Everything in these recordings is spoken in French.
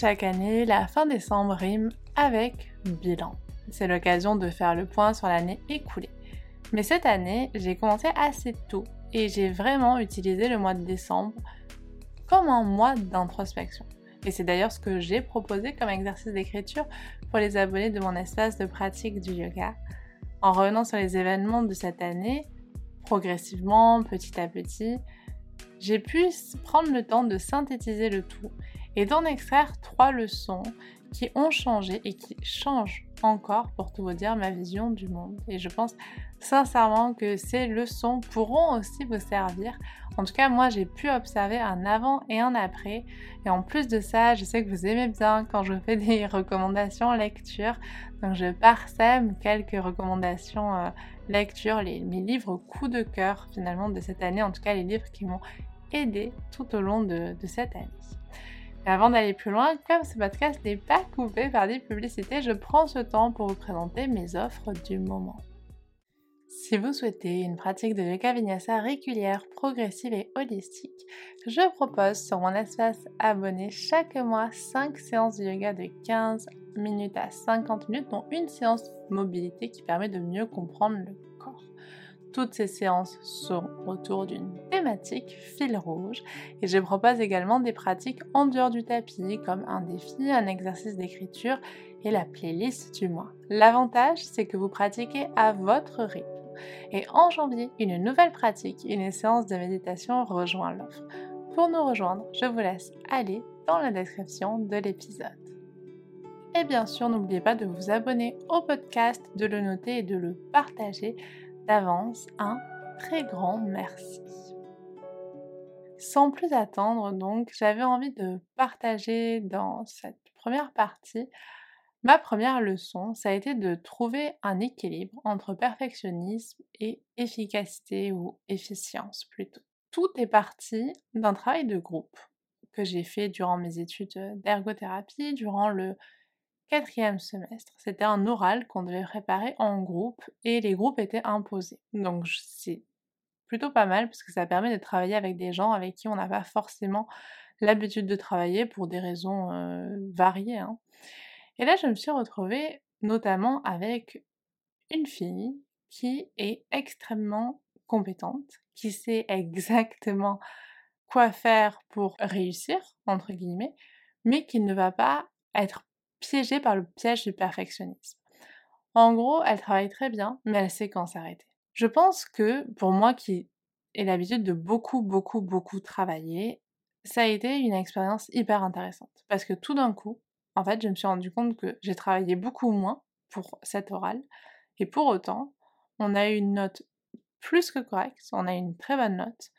Chaque année, la fin décembre rime avec bilan. C'est l'occasion de faire le point sur l'année écoulée. Mais cette année, j'ai commencé assez tôt et j'ai vraiment utilisé le mois de décembre comme un mois d'introspection. Et c'est d'ailleurs ce que j'ai proposé comme exercice d'écriture pour les abonnés de mon espace de pratique du yoga. En revenant sur les événements de cette année, progressivement, petit à petit, j'ai pu prendre le temps de synthétiser le tout et d'en extraire trois leçons qui ont changé et qui changent encore, pour tout vous dire, ma vision du monde. Et je pense sincèrement que ces leçons pourront aussi vous servir. En tout cas, moi, j'ai pu observer un avant et un après. Et en plus de ça, je sais que vous aimez bien quand je fais des recommandations lecture. Donc, je parsème quelques recommandations euh, lecture, les, mes livres coup de cœur finalement de cette année. En tout cas, les livres qui m'ont aidé tout au long de cette année avant d'aller plus loin, comme ce podcast n'est pas coupé par des publicités, je prends ce temps pour vous présenter mes offres du moment. Si vous souhaitez une pratique de yoga vinyasa régulière, progressive et holistique, je propose sur mon espace abonné chaque mois 5 séances de yoga de 15 minutes à 50 minutes, dont une séance mobilité qui permet de mieux comprendre le toutes ces séances sont autour d'une thématique fil rouge et je propose également des pratiques en dehors du tapis comme un défi, un exercice d'écriture et la playlist du mois. L'avantage, c'est que vous pratiquez à votre rythme. Et en janvier, une nouvelle pratique, une séance de méditation rejoint l'offre. Pour nous rejoindre, je vous laisse aller dans la description de l'épisode. Et bien sûr, n'oubliez pas de vous abonner au podcast, de le noter et de le partager d'avance un très grand merci. Sans plus attendre, donc, j'avais envie de partager dans cette première partie ma première leçon, ça a été de trouver un équilibre entre perfectionnisme et efficacité ou efficience plutôt. Tout est parti d'un travail de groupe que j'ai fait durant mes études d'ergothérapie, durant le quatrième semestre. C'était un oral qu'on devait préparer en groupe et les groupes étaient imposés. Donc c'est plutôt pas mal parce que ça permet de travailler avec des gens avec qui on n'a pas forcément l'habitude de travailler pour des raisons euh, variées. Hein. Et là, je me suis retrouvée notamment avec une fille qui est extrêmement compétente, qui sait exactement quoi faire pour réussir, entre guillemets, mais qui ne va pas être piégée par le piège du perfectionnisme. En gros, elle travaille très bien, mais elle sait quand s'arrêter. Je pense que pour moi qui ai l'habitude de beaucoup, beaucoup, beaucoup travailler, ça a été une expérience hyper intéressante. Parce que tout d'un coup, en fait, je me suis rendu compte que j'ai travaillé beaucoup moins pour cette orale. Et pour autant, on a eu une note plus que correcte, on a eu une très bonne note.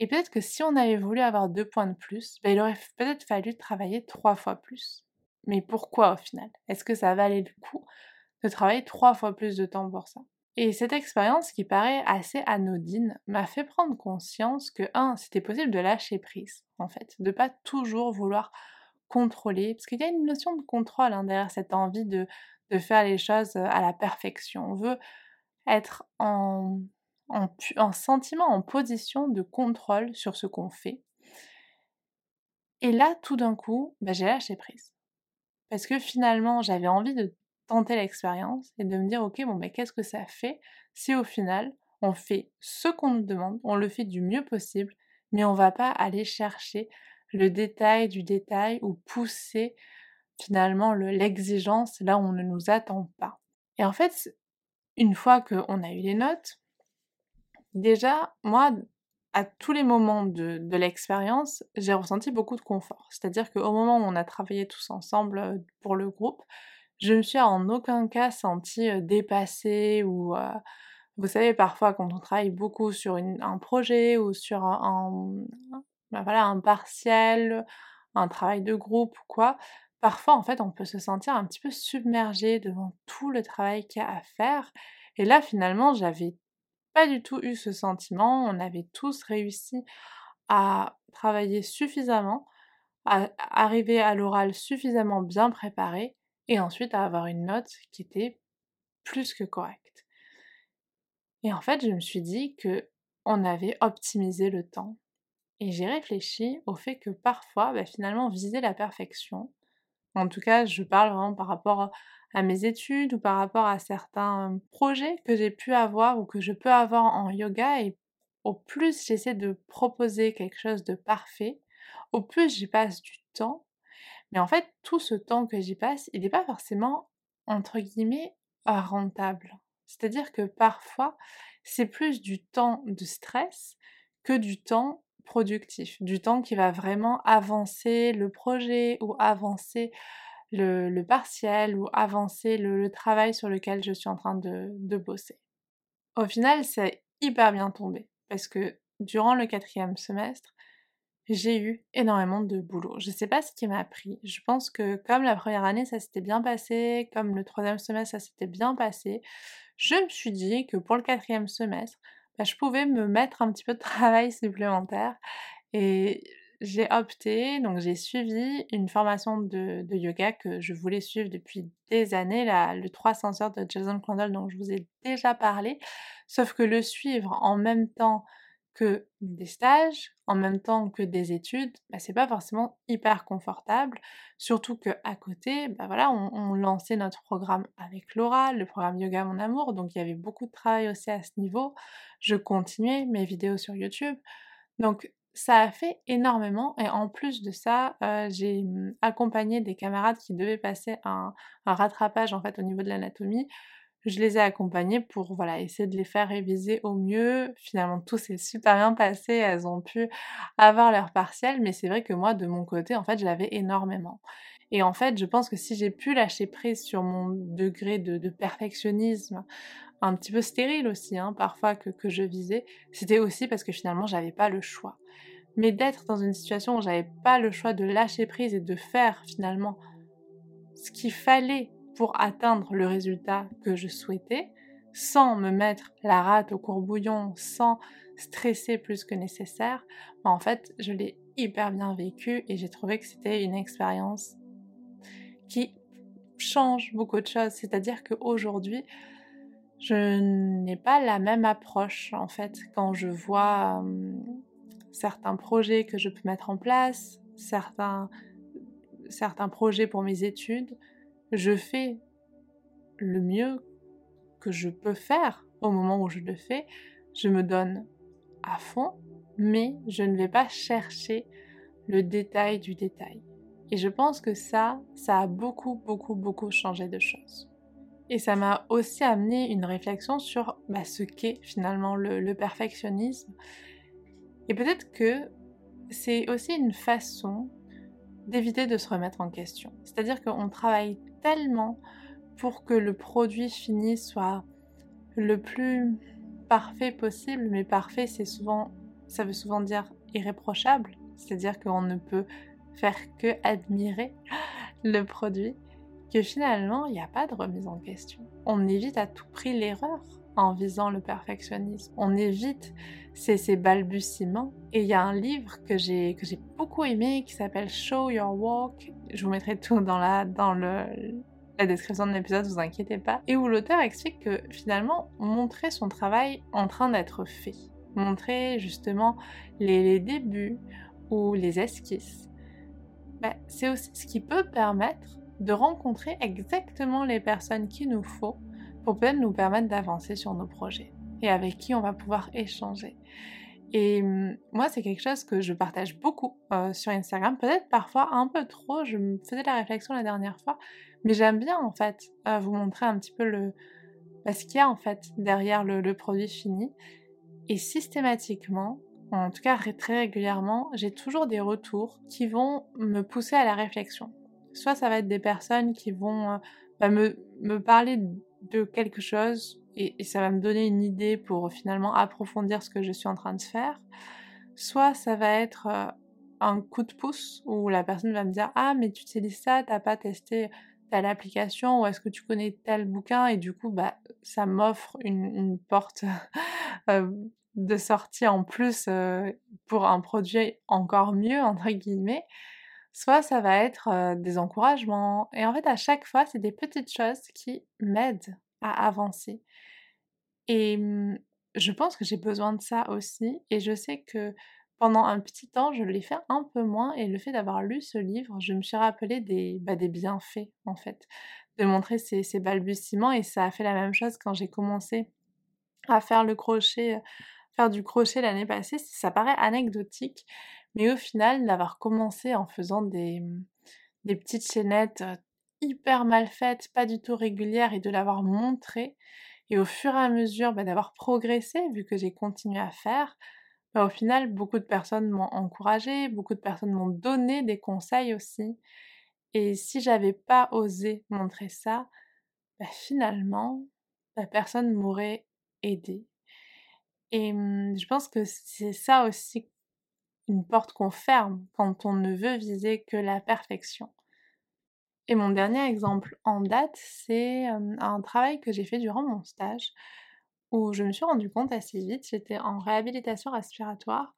Et peut-être que si on avait voulu avoir deux points de plus, ben, il aurait peut-être fallu travailler trois fois plus. Mais pourquoi au final? Est-ce que ça valait le coup de travailler trois fois plus de temps pour ça? Et cette expérience qui paraît assez anodine m'a fait prendre conscience que, un, c'était possible de lâcher prise, en fait, de pas toujours vouloir contrôler, parce qu'il y a une notion de contrôle hein, derrière cette envie de, faire les choses à la perfection. On veut être en, en, sentiment, en position de contrôle sur ce qu'on fait. Et là, tout d'un coup, bah, j'ai lâché prise. Parce que finalement, j'avais envie de tenter l'expérience et de me dire, ok, bon, ben, qu'est-ce que ça fait si au final, on fait ce qu'on nous demande, on le fait du mieux possible, mais on va pas aller chercher le détail du détail ou pousser finalement l'exigence là où on ne nous attend pas. Et en fait, une fois qu'on a eu les notes, déjà, moi, à tous les moments de, l'expérience, j'ai ressenti beaucoup de confort. C'est-à-dire qu'au moment où on a travaillé tous ensemble euh, pour le groupe, je me suis en aucun cas sentie euh, dépassée ou... Euh, vous savez, parfois quand on travaille beaucoup sur un projet ou sur un, ben voilà, un partiel, un travail de groupe ou quoi, parfois en fait on peut se sentir un petit peu submergé devant tout le travail qu'il y a à faire. Et là finalement j'avais du tout eu ce sentiment. On avait tous réussi à travailler suffisamment, à arriver à l'oral suffisamment bien préparé et ensuite à avoir une note qui était plus que correcte. Et en fait, je me suis dit que on avait optimisé le temps. Et j'ai réfléchi au fait que parfois, bah, finalement, viser la perfection, En tout cas, je parle vraiment par rapport à mes études ou par rapport à certains projets que j'ai pu avoir ou que je peux avoir en yoga et au plus j'essaie de proposer quelque chose de parfait, au plus j'y passe du temps. Mais en fait, tout ce temps que j'y passe, il n'est pas forcément, entre guillemets, rentable. C'est-à-dire que parfois, c'est plus du temps de stress que du temps productif, du temps qui va vraiment avancer le projet ou avancer le, partiel ou avancer le, travail sur lequel je suis en train de, bosser. Au final, c'est hyper bien tombé parce que durant le quatrième semestre, j'ai eu énormément de boulot. Je ne sais pas ce qui m'a pris. Je pense que comme la première année, ça s'était bien passé, comme le troisième semestre, ça s'était bien passé, je me suis dit que pour le quatrième semestre, bah, je pouvais me mettre un petit peu de travail supplémentaire. Et j'ai opté, donc j'ai suivi une formation de, yoga que je voulais suivre depuis des années, le 300 heures de Jason Crandall dont je vous ai déjà parlé, sauf que le suivre en même temps que des stages, en même temps que des études, bah, c'est pas forcément hyper confortable. Surtout que à côté, bah voilà, on, lançait notre programme avec Laura, le programme Yoga Mon Amour, donc il y avait beaucoup de travail aussi à ce niveau. Je continuais mes vidéos sur YouTube. Donc ça a fait énormément et en plus de ça, euh, j'ai mmh, accompagné des camarades qui devaient passer un, rattrapage en fait au niveau de l'anatomie je les ai accompagnées pour voilà, essayer de les faire réviser au mieux. Finalement, tout s'est super bien passé, elles ont pu avoir leur partiel, mais c'est vrai que moi, de mon côté, en fait, j'avais énormément. Et en fait, je pense que si j'ai pu lâcher prise sur mon degré de, perfectionnisme, un petit peu stérile aussi, hein, parfois que, je visais, c'était aussi parce que finalement, j'avais pas le choix. Mais d'être dans une situation où j'avais pas le choix de lâcher prise et de faire finalement ce qu'il fallait pour atteindre le résultat que je souhaitais, sans me mettre la rate au courbouillon, sans stresser plus que nécessaire, bah, en fait, je l'ai hyper bien vécu et j'ai trouvé que c'était une expérience qui change beaucoup de choses. C'est-à-dire qu'aujourd'hui, je n'ai pas la même approche en fait quand je vois certains projets que je peux mettre en place, certains, certains projets pour mes études je fais le mieux que je peux faire au moment où je le fais. Je me donne à fond, mais je ne vais pas chercher le détail du détail. Et je pense que ça, ça a beaucoup, beaucoup, beaucoup changé de choses. Et ça m'a aussi amené une réflexion sur bah, ce qu'est finalement le perfectionnisme. Et peut-être que c'est aussi une façon d'éviter de se remettre en question. C'est-à-dire qu'on travaille tellement pour que le produit fini soit le plus parfait possible, mais parfait c'est souvent ça veut souvent dire irréprochable, c'est-à-dire qu'on ne peut faire que admirer le produit, que finalement il n'y a pas de remise en question. On évite à tout prix l'erreur en visant le perfectionnisme. On évite ces, balbutiements. Et il y a un livre que j'ai que beaucoup aimé qui s'appelle Show Your Walk. Je vous mettrai tout dans la dans le la description de l'épisode, vous inquiétez pas. Et où l'auteur explique que finalement montrer son travail en train d'être fait, montrer justement les, débuts ou les esquisses, bah, c'est aussi ce qui peut permettre de rencontrer exactement les personnes qu'il nous faut pour peut-être nous permettre d'avancer sur nos projets et avec qui on va pouvoir échanger. Et hum, moi, c'est quelque chose que je partage beaucoup euh, sur Instagram, peut-être parfois un peu trop, je me faisais la réflexion la dernière fois, mais j'aime bien en fait euh, vous montrer un petit peu le, bah, ce qu'il y a en fait derrière le, le, produit fini. Et systématiquement, en tout cas très régulièrement, j'ai toujours des retours qui vont me pousser à la réflexion. Soit ça va être des personnes qui vont euh, bah, me, parler de quelque chose et, ça va me donner une idée pour finalement approfondir ce que je suis en train de faire. Soit ça va être euh, un coup de pouce où la personne va me dire ah mais tu utilises ça, t'as pas testé telle application ou est-ce que tu connais tel bouquin? et du coup bah ça m'offre une, porte euh, de sortie en plus pour un produit encore mieux entre guillemets soit ça va être des encouragements. Et en fait, à chaque fois, c'est des petites choses qui m'aident à avancer. Et mmh, je pense que j'ai besoin de ça aussi. Et je sais que pendant un petit temps, je l'ai fait un peu moins et le fait d'avoir lu ce livre, je me suis rappelé des, bah, des bienfaits en fait, de montrer ces, balbutiements et ça a fait la même chose quand j'ai commencé à faire le crochet, faire du crochet l'année passée. Ça paraît anecdotique, mais au final, d'avoir commencé en faisant des, des petites chaînettes hyper mal faites, pas du tout régulières et de l'avoir montré, et au fur et à mesure bah, d'avoir progressé, vu que j'ai continué à faire, bah, au final, beaucoup de personnes m'ont encouragé, beaucoup de personnes m'ont donné des conseils aussi. Et si j'avais pas osé montrer ça, bah, finalement, la personne m'aurait aidé. Et mmh, je pense que c'est ça aussi une porte qu'on ferme quand on ne veut viser que la perfection. Et mon dernier exemple en date, c'est un travail que j'ai fait durant mon stage, où je me suis rendu compte assez vite, j'étais en réhabilitation respiratoire,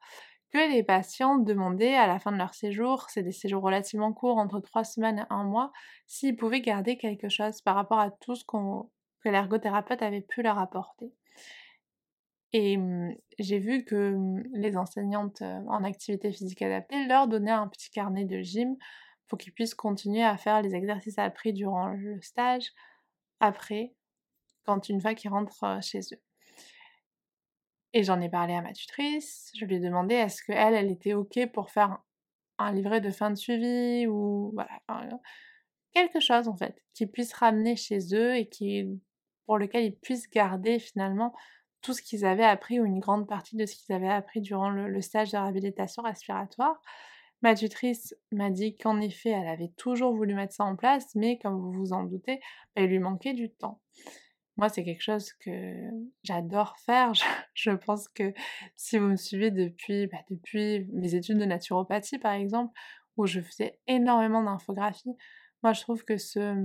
que les patients demandaient à la fin de leur séjour, c'est des séjours relativement courts, entre trois semaines et un mois, s'ils pouvaient garder quelque chose par rapport à tout ce que l'ergothérapeute avait pu leur apporter. Et j'ai vu que les enseignantes en activité physique adaptée leur donnaient un petit carnet de gym pour qu'ils puissent continuer à faire les exercices appris durant le stage, après, quand une fois qu'ils rentrent chez eux. Et j'en ai parlé à ma tutrice, je lui ai demandé est-ce qu'elle, elle était OK pour faire un livret de fin de suivi ou quelque chose en fait, qu'ils puissent ramener chez eux et qui, pour lequel ils puissent garder finalement tout ce qu'ils avaient appris ou une grande partie de ce qu'ils avaient appris durant le stage de réhabilitation respiratoire. Ma tutrice m'a dit qu'en effet, elle avait toujours voulu mettre ça en place, mais comme vous vous en doutez, bah, il lui manquait du temps. Moi, c'est quelque chose que j'adore faire. Je, pense que si vous me suivez depuis, bah, depuis mes études de naturopathie, par exemple, où je faisais énormément d'infographie, moi, je trouve que ce...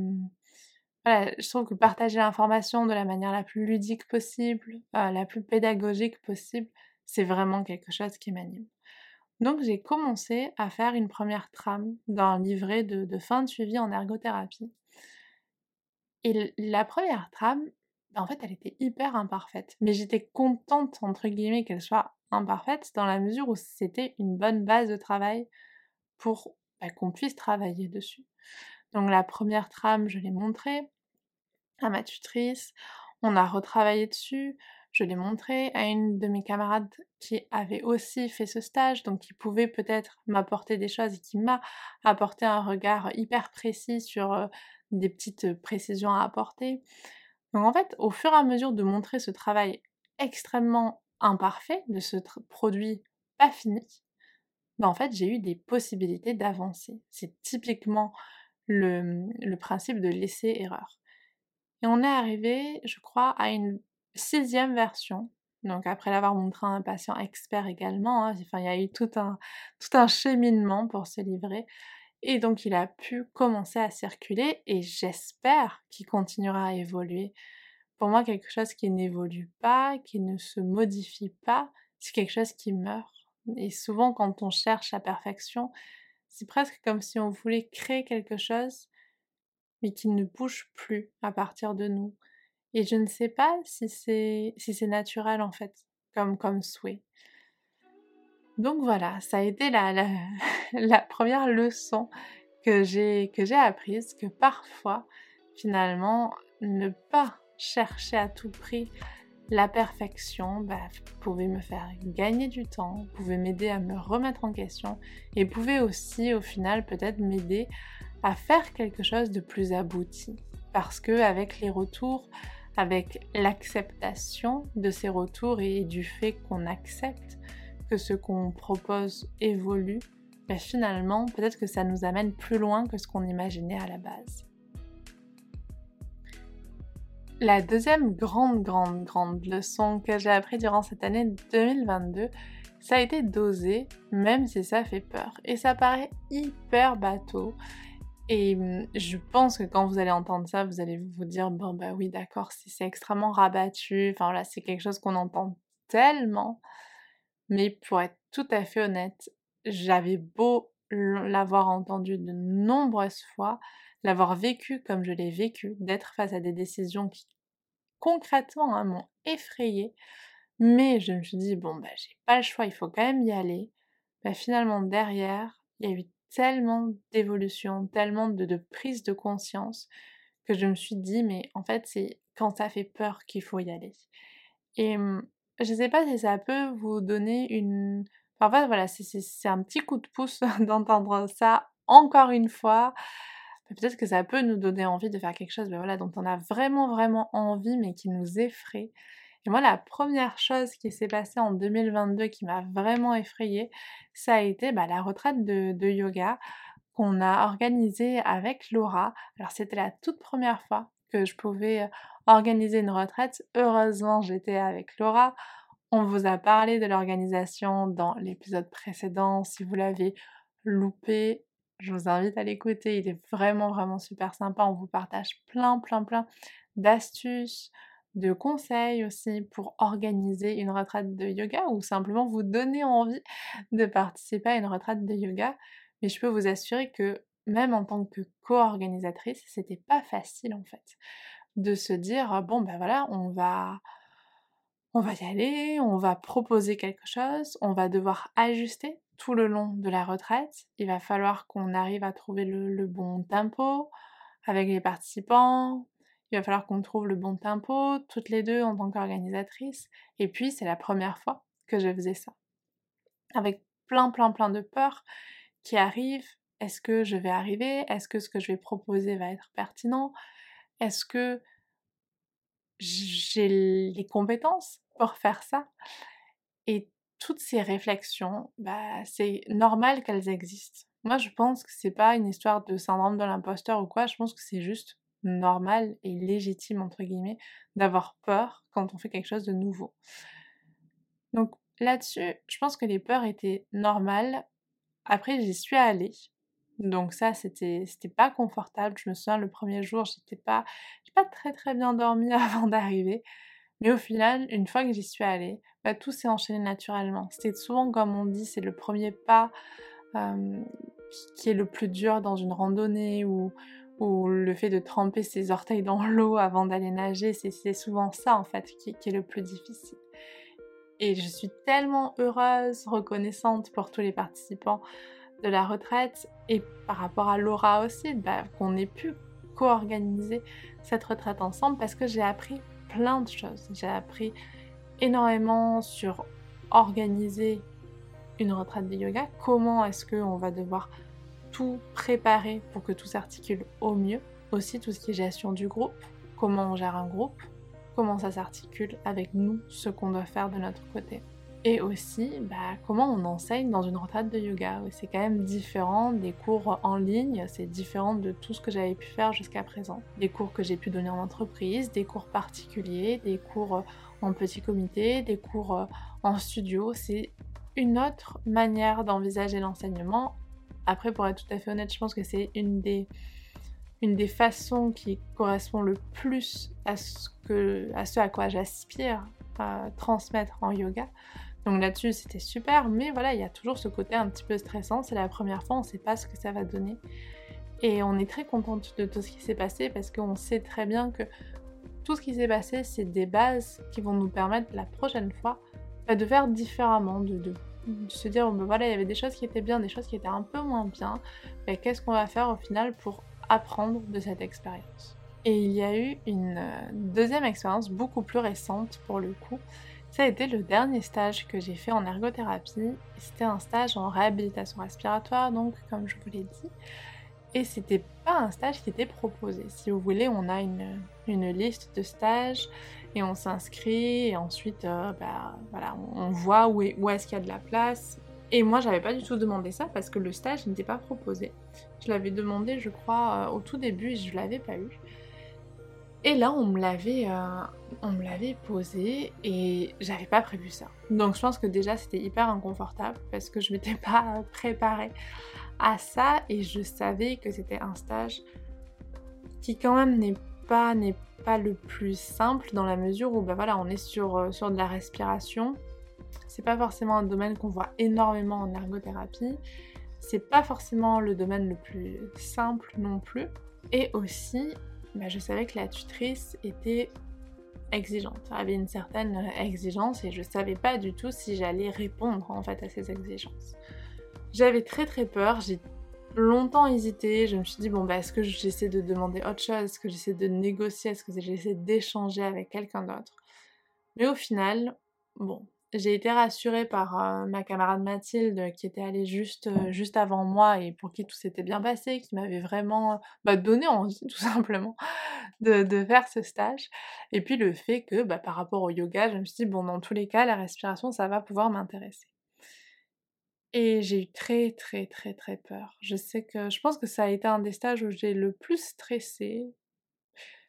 Je trouve que partager l'information de la manière la plus ludique possible, euh, la plus pédagogique possible, c'est vraiment quelque chose qui m'anime. Donc j'ai commencé à faire une première trame d'un livret de, fin de suivi en ergothérapie. Et la première trame, en fait, elle était hyper imparfaite. Mais j'étais contente, entre guillemets, qu'elle soit imparfaite dans la mesure où c'était une bonne base de travail pour bah, qu'on puisse travailler dessus. Donc la première trame, je l'ai montrée à ma tutrice, on a retravaillé dessus, je l'ai montré à une de mes camarades qui avait aussi fait ce stage, donc qui pouvait peut-être m'apporter des choses et qui m'a apporté un regard hyper précis sur des petites précisions à apporter. Donc en fait, au fur et à mesure de montrer ce travail extrêmement imparfait, de ce produit pas fini, ben en fait j'ai eu des possibilités d'avancer. C'est typiquement le, le principe de laisser erreur. Et on est arrivé, je crois, à une sixième version. Donc après l'avoir montré à un patient expert également, hein, enfin, il y a eu tout un, tout un cheminement pour se livrer. Et donc il a pu commencer à circuler et j'espère qu'il continuera à évoluer. Pour moi, quelque chose qui n'évolue pas, qui ne se modifie pas, c'est quelque chose qui meurt. Et souvent quand on cherche la perfection, c'est presque comme si on voulait créer quelque chose, qui ne bouge plus à partir de nous. Et je ne sais pas si c'est si c'est naturel en fait, comme, comme souhait. Donc voilà, ça a été la, la, la première leçon que j'ai que j'ai apprise, que parfois, finalement, ne pas chercher à tout prix la perfection bah, pouvait me faire gagner du temps, pouvait m'aider à me remettre en question et pouvait aussi au final peut-être m'aider à faire quelque chose de plus abouti. Parce que avec les retours, avec l'acceptation de ces retours et du fait qu'on accepte que ce qu'on propose évolue, ben finalement, peut-être que ça nous amène plus loin que ce qu'on imaginait à la base. La deuxième grande, grande, grande leçon que j'ai appris durant cette année 2022, ça a été d'oser, même si ça fait peur. Et ça paraît hyper bateau. Et mmh, je pense que quand vous allez entendre ça, vous allez vous dire bon bah oui d'accord, c'est extrêmement rabattu, enfin voilà, c'est quelque chose qu'on entend tellement. Mais pour être tout à fait honnête, j'avais beau l'avoir entendu de nombreuses fois, l'avoir vécu comme je l'ai vécu, d'être face à des décisions qui concrètement hein, m'ont effrayée, mais je me suis dit bon bah j'ai pas le choix, il faut quand même y aller. bah, finalement derrière, il y a eu tellement d'évolution, tellement de, de prise de conscience que je me suis dit, mais en fait, c'est quand ça fait peur qu'il faut y aller. Et mmh, je sais pas si ça peut vous donner une... Enfin voilà, c'est un petit coup de pouce d'entendre ça encore une fois. Peut-être que ça peut nous donner envie de faire quelque chose ben voilà, dont on a vraiment vraiment envie mais qui nous effraie. Et moi la première chose qui s'est passée en 2022 qui m'a vraiment effrayée, ça a été bah, la retraite de, de yoga qu'on a organisée avec Laura. Alors c'était la toute première fois que je pouvais organiser une retraite. Heureusement j'étais avec Laura. On vous a parlé de l'organisation dans l'épisode précédent. Si vous l'avez loupé, je vous invite à l'écouter, il est vraiment vraiment super sympa. On vous partage plein plein plein d'astuces, de conseils aussi pour organiser une retraite de yoga ou simplement vous donner envie de participer à une retraite de yoga. Mais je peux vous assurer que même en tant que co-organisatrice, c'était pas facile en fait de se dire bon ben voilà, on va on va y aller, on va proposer quelque chose, on va devoir ajuster tout le long de la retraite. Il va falloir qu'on arrive à trouver le, bon tempo avec les participants. Il va falloir qu'on trouve le bon tempo, toutes les deux en tant qu'organisatrices. Et puis, c'est la première fois que je faisais ça. Avec plein, plein, plein de peurs qui arrivent. Est-ce que je vais arriver? Est-ce que ce que je vais proposer va être pertinent? Est-ce que j'ai les compétences pour faire ça? Et toutes ces réflexions, bah, c'est normal qu'elles existent. Moi, je pense que c'est pas une histoire de syndrome de l'imposteur ou quoi, je pense que c'est juste normal et légitime, entre guillemets, d'avoir peur quand on fait quelque chose de nouveau. Donc là-dessus, je pense que les peurs étaient normales. Après, j'y suis allée. Donc ça, c'était, c'était pas confortable. Je me souviens, le premier jour, j'étais pas, pas très très bien dormi avant d'arriver. Mais au final, une fois que j'y suis allée, bah, tout s'est enchaîné naturellement. C'était souvent, comme on dit, c'est le premier pas qui est le plus dur dans une randonnée ou, ou le fait de tremper ses orteils dans l'eau avant d'aller nager, c'est souvent ça en fait qui, est le plus difficile. Et je suis tellement heureuse, reconnaissante pour tous les participants de la retraite et par rapport à Laura aussi, bah, qu'on ait pu co-organiser cette retraite ensemble parce que j'ai appris plein de choses. J'ai appris énormément sur organiser une retraite de yoga, comment est-ce qu'on va devoir tout préparer pour que tout s'articule au mieux, aussi tout ce qui est gestion du groupe, comment on gère un groupe, comment ça s'articule avec nous, ce qu'on doit faire de notre côté. Et aussi, bah, comment on enseigne dans une retraite de yoga. C'est quand même différent des cours en ligne, c'est différent de tout ce que j'avais pu faire jusqu'à présent. Des cours que j'ai pu donner en entreprise, des cours particuliers, des cours en petit comité, des cours en studio. C'est une autre manière d'envisager l'enseignement. Après, pour être tout à fait honnête, je pense que c'est une des, une des façons qui correspond le plus à ce, à, quoi j'aspire à transmettre en yoga. Donc là-dessus, c'était super, mais voilà, il y a toujours ce côté un petit peu stressant. C'est la première fois, on ne sait pas ce que ça va donner. Et on est très contente de tout ce qui s'est passé parce qu'on sait très bien que tout ce qui s'est passé, c'est des bases qui vont nous permettre la prochaine fois bah, de faire différemment, de, se dire, ben voilà, il y avait des choses qui étaient bien, des choses qui étaient un peu moins bien. Mais Qu'est-ce qu'on va faire au final pour apprendre de cette expérience? Et il y a eu une euh, deuxième expérience beaucoup plus récente pour le coup, ça a été le dernier stage que j'ai fait en ergothérapie. C'était un stage en réhabilitation respiratoire, donc comme je vous l'ai dit. Et c'était pas un stage qui était proposé. Si vous voulez, on a une, liste de stages et on s'inscrit et ensuite, euh, bah, voilà, on, voit où, est, où est-ce qu'il y a de la place. Et moi, j'avais pas du tout demandé ça parce que le stage n'était pas proposé. Je l'avais demandé, je crois, euh, au tout début et je l'avais pas eu. Et là, on me l'avait, euh, on me l'avait posé et j'avais pas prévu ça. Donc je pense que déjà c'était hyper inconfortable parce que je m'étais pas préparée à ça et je savais que c'était un stage qui quand même n'est pas n'est pas le plus simple dans la mesure où bah voilà on est sur, euh, sur de la respiration. C'est pas forcément un domaine qu'on voit énormément en ergothérapie. C'est pas forcément le domaine le plus simple non plus. Et aussi, bah, je savais que la tutrice était exigeante, avait une certaine exigence et je savais pas du tout si j'allais répondre en fait à ces exigences. J'avais très très peur, j'ai longtemps hésité, je me suis dit bon bah est-ce que j'essaie de demander autre chose, est-ce que j'essaie de négocier, est-ce que j'essaie d'échanger avec quelqu'un d'autre? Mais au final, bon, j'ai été rassurée par euh, ma camarade Mathilde qui était allée juste, euh, juste avant moi et pour qui tout s'était bien passé, qui m'avait vraiment bah, donné envie tout simplement de, faire ce stage. Et puis le fait que bah, par rapport au yoga, je me suis dit, bon, dans tous les cas, la respiration, ça va pouvoir m'intéresser. Et j'ai eu très très très très peur. Je sais que je pense que ça a été un des stages où j'ai le plus stressé.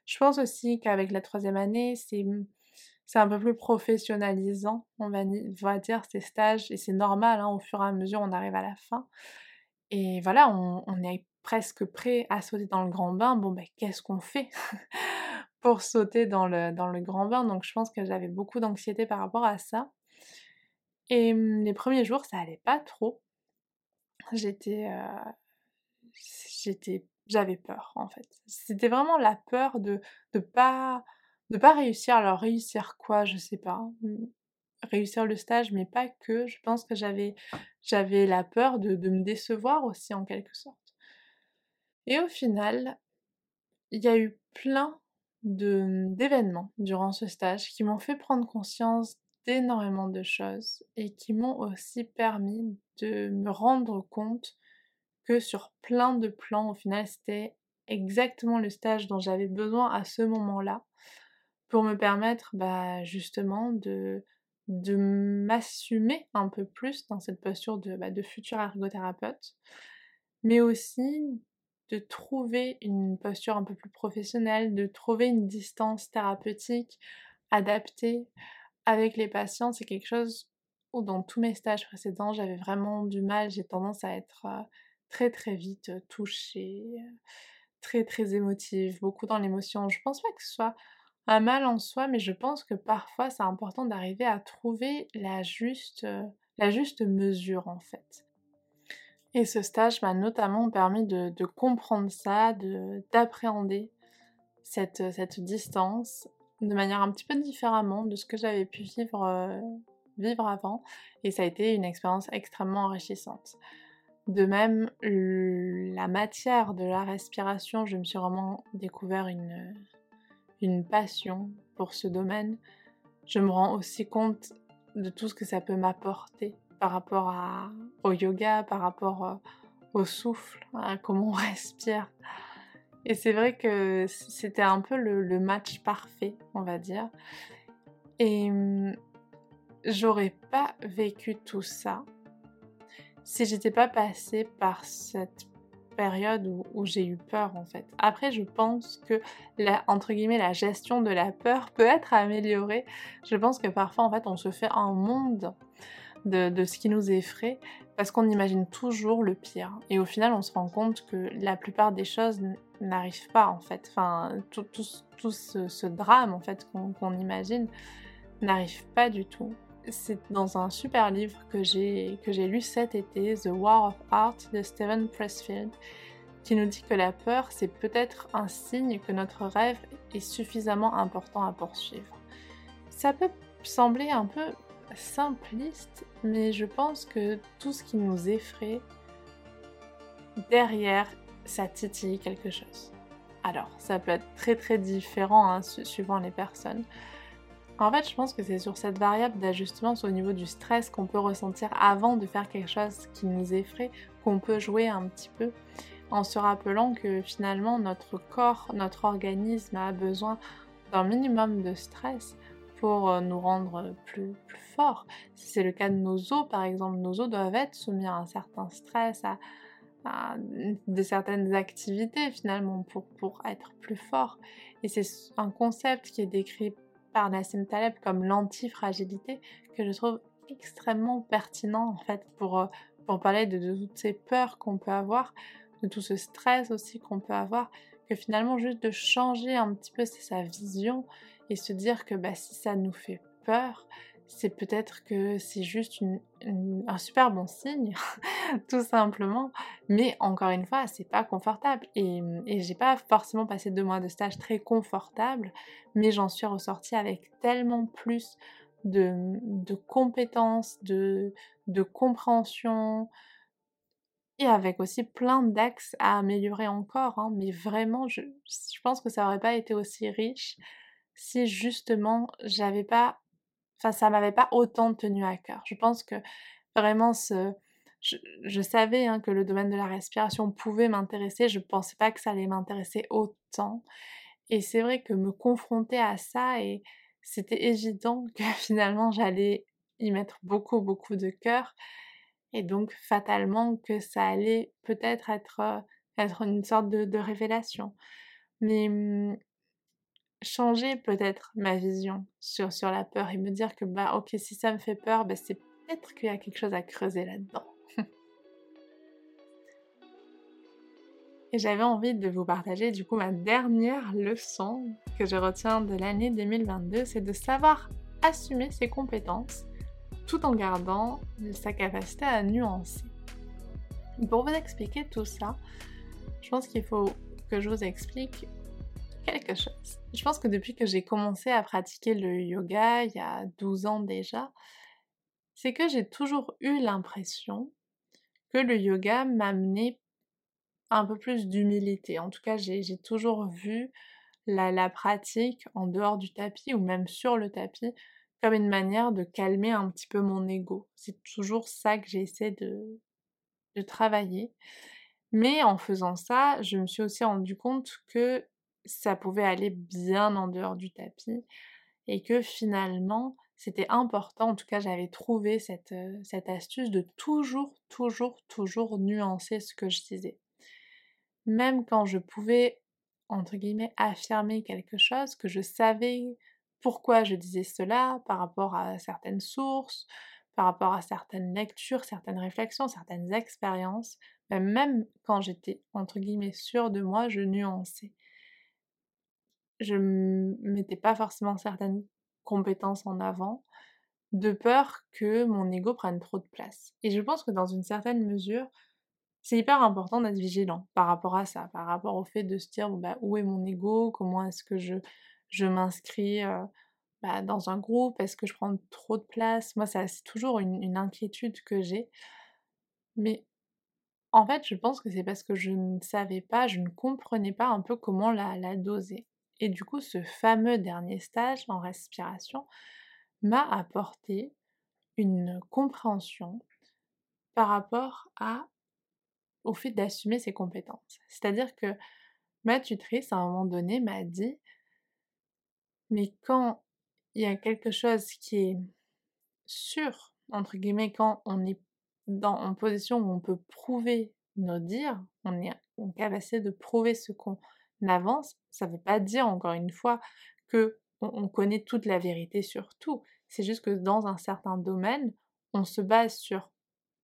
Je pense aussi qu'avec la troisième année, c'est c'est un peu plus professionnalisant, on va, dire, ces stages, et c'est normal, hein, au fur et à mesure, on arrive à la fin. Et voilà, on, est presque prêt à sauter dans le grand bain. Bon, ben, qu'est-ce qu'on fait pour sauter dans le, dans le grand bain? Donc, je pense que j'avais beaucoup d'anxiété par rapport à ça. Et mmh, les premiers jours, ça allait pas trop. J'étais. J'étais. J'avais peur, en fait. C'était vraiment la peur de ne pas de pas réussir. Alors réussir quoi, je sais pas. Mmh, réussir le stage, mais pas que. Je pense que j'avais la peur de, de me décevoir aussi en quelque sorte. Et au final, il y a eu plein mmh, d'événements durant ce stage qui m'ont fait prendre conscience d'énormément de choses et qui m'ont aussi permis de me rendre compte que sur plein de plans, au final, c'était exactement le stage dont j'avais besoin à ce moment-là pour me permettre bah, justement de, de m'assumer un peu plus dans cette posture de, bah, de futur ergothérapeute, mais aussi de trouver une posture un peu plus professionnelle, de trouver une distance thérapeutique adaptée avec les patients. C'est quelque chose où dans tous mes stages précédents, j'avais vraiment du mal, j'ai tendance à être euh, très très vite touchée, très très émotive, beaucoup dans l'émotion. Je pense pas que ce soit un mal en soi, mais je pense que parfois c'est important d'arriver à trouver la juste, euh, la juste mesure en fait. Et ce stage m'a notamment permis de, comprendre ça, d'appréhender cette, cette distance de manière un petit peu différemment de ce que j'avais pu vivre, euh, vivre avant. Et ça a été une expérience extrêmement enrichissante. De même, la matière de la respiration, je me suis vraiment découvert une, une passion pour ce domaine, je me rends aussi compte de tout ce que ça peut m'apporter par rapport au yoga, par rapport euh, au souffle, à comment on respire. Et c'est vrai que c'était un peu le, match parfait, on va dire. Et hum, j'aurais pas vécu tout ça si j'étais pas passée par cette période où, j'ai eu peur en fait. Après, je pense que entre guillemets la gestion de la peur peut être améliorée. Je pense que parfois en fait on se fait un monde de, ce qui nous effraie parce qu'on imagine toujours le pire. Et au final, on se rend compte que la plupart des choses n'arrivent pas en fait. Enfin, tout, tout, ce, drame en fait qu'on imagine n'arrive pas du tout c'est dans un super livre que j'ai lu cet été, The War of Art de Steven Pressfield, qui nous dit que la peur, c'est peut-être un signe que notre rêve est suffisamment important à poursuivre. Ça peut sembler un peu simpliste, mais je pense que tout ce qui nous effraie, derrière, ça titille quelque chose. Alors, ça peut être très très différent hein, suivant les personnes. En fait, je pense que c'est sur cette variable d'ajustement au niveau du stress qu'on peut ressentir avant de faire quelque chose qui nous effraie, qu'on peut jouer un petit peu en se rappelant que finalement notre corps, notre organisme a besoin d'un minimum de stress pour euh, nous rendre plus, plus forts. C'est le cas de nos os, par exemple, nos os doivent être soumis à un certain stress, à, de certaines activités finalement pour, pour être plus forts. Et c'est un concept qui est décrit par Nassim Taleb comme l'antifragilité que je trouve extrêmement pertinent en fait pour, euh, pour parler de, toutes ces peurs qu'on peut avoir, de tout ce stress aussi qu'on peut avoir, que finalement juste de changer un petit peu sa vision et se dire que bah, si ça nous fait peur, c'est peut-être que c'est juste un super bon signe, tout simplement. Mais encore une fois, c'est pas confortable. Et, j'ai pas forcément passé deux mois de stage très confortable, mais j'en suis ressortie avec tellement plus de, compétences, de, de compréhension, et avec aussi plein d'axes à améliorer encore, hein, mais vraiment je je pense que ça aurait pas été aussi riche si justement j'avais pas enfin ça m'avait pas autant tenu à cœur. Je pense que vraiment ce je, savais hein, que le domaine de la respiration pouvait m'intéresser, je pensais pas que ça allait m'intéresser autant. Et c'est vrai que me confronter à ça, et c'était évident que finalement j'allais y mettre beaucoup, beaucoup de cœur. Et donc fatalement que ça allait peut-être être, euh, être une sorte de, révélation. Mais mmh, changer peut-être ma vision sur, sur la peur et me dire que bah ok si ça me fait peur, bah, c'est peut-être qu'il y a quelque chose à creuser là-dedans. Et j'avais envie de vous partager du coup ma dernière leçon que je retiens de l'année 2022, c'est de savoir assumer ses compétences tout en gardant sa capacité à nuancer. Pour vous expliquer tout ça, je pense qu'il faut que je vous explique Je pense que depuis que j'ai commencé à pratiquer le yoga, il y a 12 ans déjà, c'est que j'ai toujours eu l'impression que le yoga m'amenait un peu plus d'humilité. En tout cas, j'ai toujours vu la, pratique en dehors du tapis ou même sur le tapis comme une manière de calmer un petit peu mon ego. C'est toujours ça que j'essaie de travailler. Mais en faisant ça, je me suis aussi rendu compte que ça pouvait aller bien en dehors du tapis et que finalement, c'était important, en tout cas j'avais trouvé cette, euh, cette astuce de toujours, toujours, toujours nuancer ce que je disais même quand je pouvais, entre guillemets, affirmer quelque chose, que je savais pourquoi je disais cela par rapport à certaines sources, par rapport à certaines lectures, certaines réflexions, certaines expériences, même quand j'étais, entre guillemets, sûre de moi, je nuançais. Je mettais pas forcément certaines compétences en avant, de peur que mon ego prenne trop de place. Et je pense que dans une certaine mesure, c'est hyper important d'être vigilant par rapport à ça, par rapport au fait de se dire bah, où est mon ego, comment est-ce que je, je m'inscris bah, dans un groupe, est-ce que je prends trop de place? Moi, c'est toujours une, inquiétude que j'ai. Mais en fait, je pense que c'est parce que je ne savais pas, je ne comprenais pas un peu comment la doser. Et du coup, ce fameux dernier stage en respiration m'a apporté une compréhension par rapport au fait d'assumer ses compétences. C'est-à-dire que ma tutrice, à un moment donné, m'a dit, mais quand il y a quelque chose qui est sûr, entre guillemets, quand on est dans, en position où on peut prouver nos dires, on est en capacité de prouver ce qu'on avance, ça ne veut pas dire, encore une fois, que on connaît toute la vérité sur tout. C'est juste que dans un certain domaine, on se base sur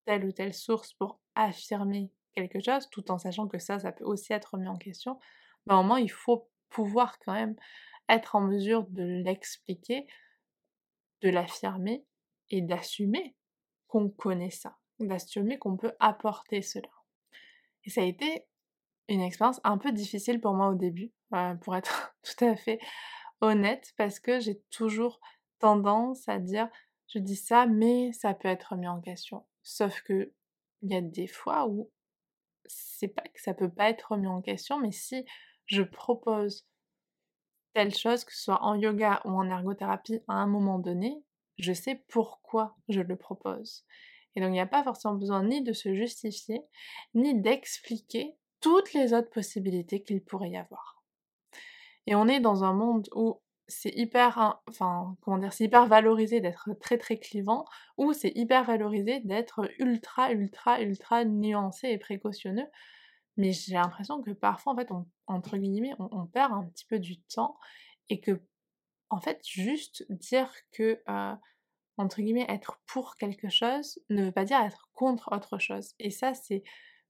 telle ou telle source pour affirmer quelque chose, tout en sachant que ça, ça peut aussi être remis en question, mais au moment, il faut pouvoir quand même être en mesure de l'expliquer, de l'affirmer et d'assumer qu'on connaît ça, d'assumer qu'on peut apporter cela. Et ça a été une expérience un peu difficile pour moi au début, euh, pour être tout à fait honnête, parce que j'ai toujours tendance à dire je dis ça, mais ça peut être remis en question. Sauf que il y a des fois où c'est pas que ça peut pas être remis en question, mais si je propose telle chose, que ce soit en yoga ou en ergothérapie à un moment donné, je sais pourquoi je le propose. Et donc il n'y a pas forcément besoin ni de se justifier, ni d'expliquer toutes les autres possibilités qu'il pourrait y avoir. Et on est dans un monde où c'est hyper, enfin, comment dire, c'est hyper valorisé d'être très très clivant, ou c'est hyper valorisé d'être ultra, ultra, ultra nuancé et précautionneux. Mais j'ai l'impression que parfois, en fait, on, entre guillemets, on, perd un petit peu du temps et que, en fait, juste dire que, euh, entre guillemets, être pour quelque chose ne veut pas dire être contre autre chose. Et ça, c'est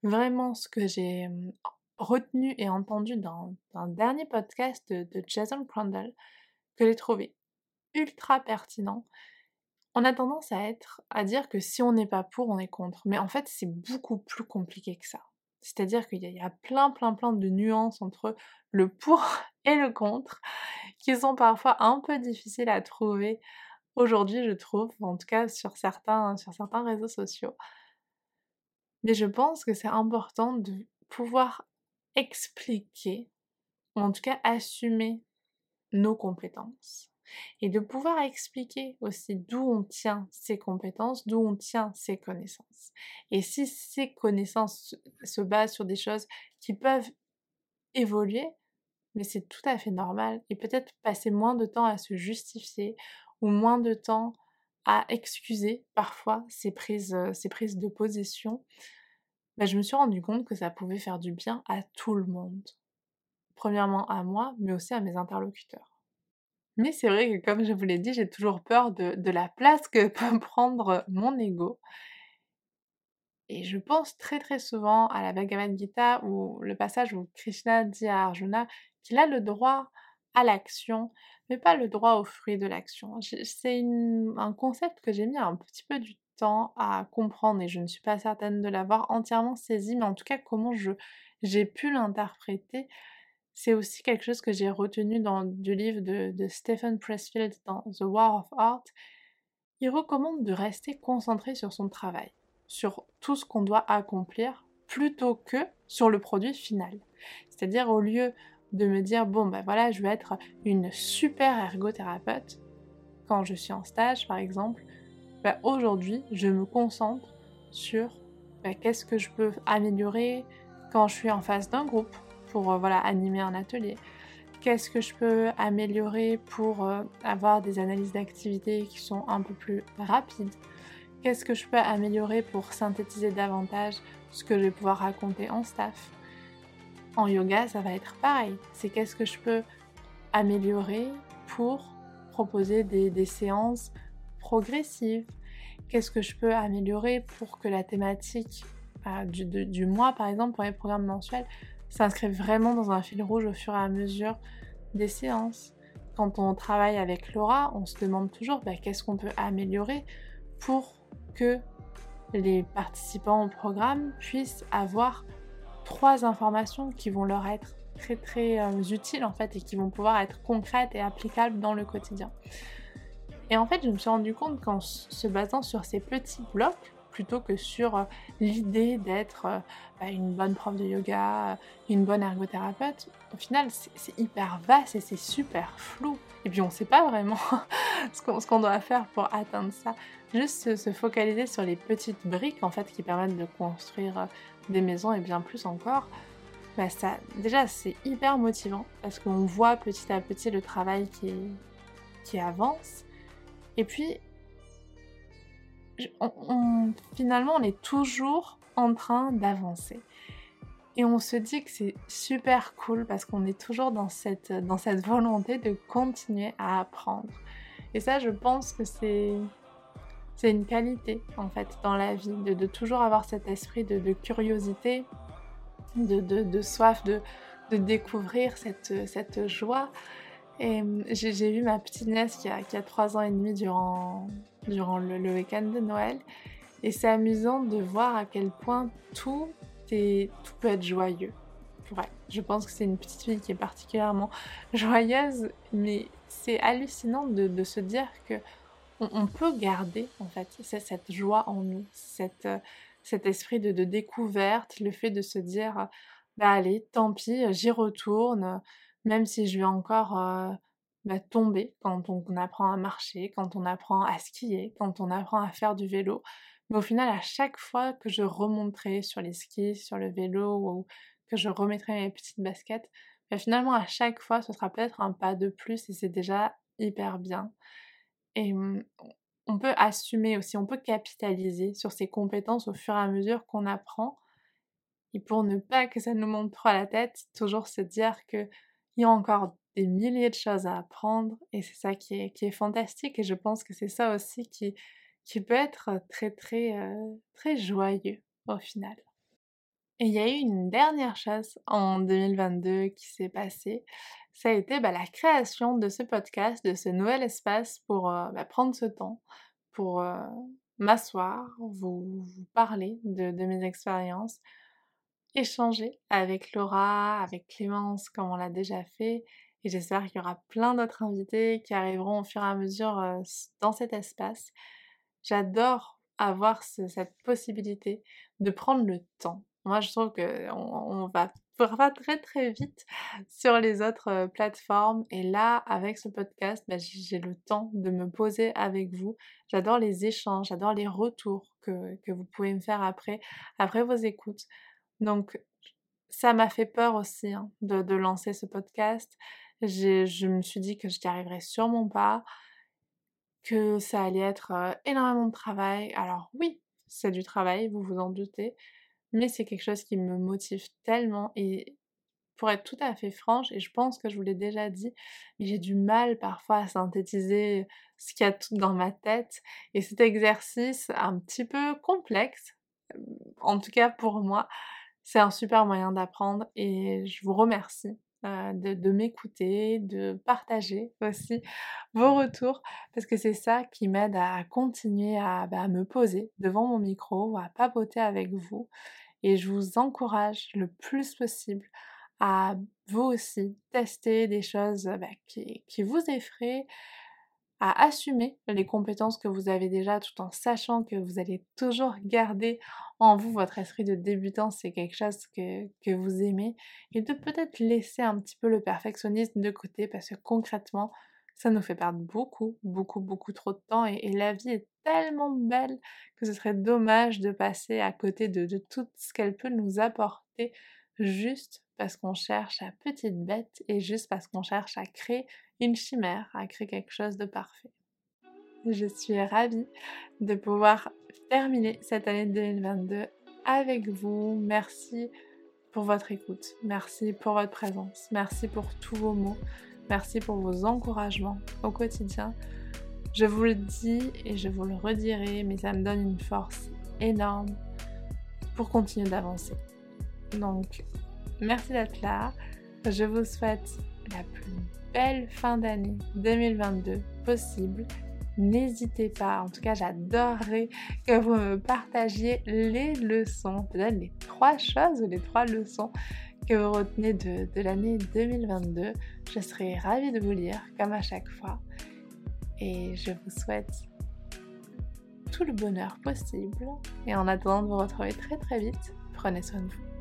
vraiment ce que j'ai hum, retenu et entendu dans, un dernier podcast de, Jason Crandall que j'ai trouvé ultra pertinent. On a tendance à être, à dire que si on n'est pas pour, on est contre. Mais en fait, c'est beaucoup plus compliqué que ça. C'est-à-dire qu'il y, a plein, plein, plein de nuances entre le pour et le contre, qui sont parfois un peu difficiles à trouver aujourd'hui, je trouve, en tout cas sur certains, sur certains réseaux sociaux. Mais je pense que c'est important de pouvoir expliquer, ou en tout cas assumer nos compétences. Et de pouvoir expliquer aussi d'où on tient ces compétences, d'où on tient ces connaissances. Et si ces connaissances se basent sur des choses qui peuvent évoluer, mais c'est tout à fait normal, et peut-être passer moins de temps à se justifier, ou moins de temps à excuser parfois ces prises, euh, ces prises de position, bah, je me suis rendu compte que ça pouvait faire du bien à tout le monde. Premièrement à moi, mais aussi à mes interlocuteurs. Mais c'est vrai que comme je vous l'ai dit, j'ai toujours peur de, de, la place que peut prendre mon ego. Et je pense très très souvent à la Bhagavad Gita où le passage où Krishna dit à Arjuna qu'il a le droit à l'action, mais pas le droit au fruit de l'action. C'est un concept que j'ai mis un petit peu du temps à comprendre et je ne suis pas certaine de l'avoir entièrement saisi, mais en tout cas comment je j'ai pu l'interpréter, c'est aussi quelque chose que j'ai retenu dans du livre de, de Stephen Pressfield dans The War of Art. Il recommande de rester concentré sur son travail, sur tout ce qu'on doit accomplir, plutôt que sur le produit final. C'est-à-dire au lieu de me dire bon ben voilà je vais être une super ergothérapeute. Quand je suis en stage par exemple ben, aujourd'hui je me concentre sur ben, qu'est-ce que je peux améliorer quand je suis en face d'un groupe pour euh, voilà animer un atelier. Qu'est-ce que je peux améliorer pour euh, avoir des analyses d'activité qui sont un peu plus rapides? Qu'est-ce que je peux améliorer pour synthétiser davantage ce que je vais pouvoir raconter en staff? En yoga, ça va être pareil. C'est qu'est-ce que je peux améliorer pour proposer des, séances progressives? Qu'est-ce que je peux améliorer pour que la thématique euh, du, mois, par exemple, pour les programmes mensuels, s'inscrive vraiment dans un fil rouge au fur et à mesure des séances? Quand on travaille avec Laura, on se demande toujours bah, qu'est-ce qu'on peut améliorer pour que les participants au programme puissent avoir trois informations qui vont leur être très très euh, utiles en fait et qui vont pouvoir être concrètes et applicables dans le quotidien. Et en fait, je me suis rendu compte qu'en se basant sur ces petits blocs, plutôt que sur euh, l'idée d'être euh, bah, une bonne prof de yoga, une bonne ergothérapeute, au final, c'est hyper vaste et c'est super flou. Et puis, on ne sait pas vraiment ce qu'on doit faire pour atteindre ça. Juste se, focaliser sur les petites briques en fait qui permettent de construire des maisons et bien plus encore, bah déjà c'est hyper motivant parce qu'on voit petit à petit le travail qui avance. Et puis, finalement, on est toujours en train d'avancer. Et on se dit que c'est super cool parce qu'on est toujours dans cette, dans cette volonté de continuer à apprendre. Et ça, je pense que c'est c'est une qualité en fait dans la vie, de, toujours avoir cet esprit de, curiosité, de, soif de, découvrir cette, cette joie. Et hum, j'ai vu ma petite nièce qui a, qui a 3 ans et demi durant, durant le, week-end de Noël. Et c'est amusant de voir à quel point tout, est, tout peut être joyeux. Ouais, je pense que c'est une petite fille qui est particulièrement joyeuse, mais c'est hallucinant de se dire que on, peut garder en fait cette joie en nous, cette, cet esprit de, découverte, le fait de se dire bah allez, tant pis, j'y retourne, même si je vais encore euh, bah, tomber quand on, apprend à marcher, quand on apprend à skier, quand on apprend à faire du vélo. Mais au final, à chaque fois que je remonterai sur les skis, sur le vélo ou que je remettrai mes petites baskets, bah, finalement à chaque fois ce sera peut-être un pas de plus et c'est déjà hyper bien. Et mmh, on peut assumer aussi, on peut capitaliser sur ces compétences au fur et à mesure qu'on apprend. Et pour ne pas que ça nous monte trop à la tête, toujours se dire qu'il y a encore des milliers de choses à apprendre et c'est ça qui est, qui est fantastique et je pense que c'est ça aussi qui, qui peut être très très euh, très joyeux au final. Et il y a eu une dernière chose en 2022 qui s'est passée, ça a été bah, la création de ce podcast, de ce nouvel espace pour euh, bah, prendre ce temps, pour euh, m'asseoir, vous, parler de, mes expériences, échanger avec Laura, avec Clémence, comme on l'a déjà fait. Et j'espère qu'il y aura plein d'autres invités qui arriveront au fur et à mesure euh, dans cet espace. J'adore avoir cette possibilité de prendre le temps. Moi, je trouve qu'on on va très très vite sur les autres plateformes. Et là, avec ce podcast, bah, j'ai le temps de me poser avec vous. J'adore les échanges, j'adore les retours que, que, vous pouvez me faire après, après vos écoutes. Donc, ça m'a fait peur aussi hein, de, de, lancer ce podcast. Je me suis dit que je n'y arriverais sûrement pas, que ça allait être énormément de travail. Alors oui, c'est du travail, vous vous en doutez, mais c'est quelque chose qui me motive tellement et pour être tout à fait franche, et je pense que je vous l'ai déjà dit, mais j'ai du mal parfois à synthétiser ce qu'il y a tout dans ma tête. Et cet exercice un petit peu complexe, en tout cas pour moi, c'est un super moyen d'apprendre et je vous remercie euh, de, m'écouter, de partager aussi vos retours, parce que c'est ça qui m'aide à continuer à, bah, me poser devant mon micro, à papoter avec vous. Et je vous encourage le plus possible à vous aussi tester des choses bah, qui vous effraient, à assumer les compétences que vous avez déjà tout en sachant que vous allez toujours garder en vous votre esprit de débutant, c'est quelque chose que, vous aimez, et de peut-être laisser un petit peu le perfectionnisme de côté parce que concrètement, ça nous fait perdre beaucoup, beaucoup, beaucoup trop de temps et, la vie est tellement belle que ce serait dommage de passer à côté de, de tout ce qu'elle peut nous apporter juste parce qu'on cherche à petite bête et juste parce qu'on cherche à créer une chimère, à créer quelque chose de parfait. Je suis ravie de pouvoir terminer cette année 2022 avec vous. Merci pour votre écoute, merci pour votre présence, merci pour tous vos mots, merci pour vos encouragements au quotidien. Je vous le dis et je vous le redirai, mais ça me donne une force énorme pour continuer d'avancer. Donc, merci d'être là. Je vous souhaite la plus belle fin d'année 2022 possible. N'hésitez pas, en tout cas j'adorerais que vous me partagiez les leçons, peut-être les trois choses ou les trois leçons que vous retenez de, de l'année 2022. Je serai ravie de vous lire comme à chaque fois. Et je vous souhaite tout le bonheur possible. Et en attendant de vous retrouver très très vite, prenez soin de vous.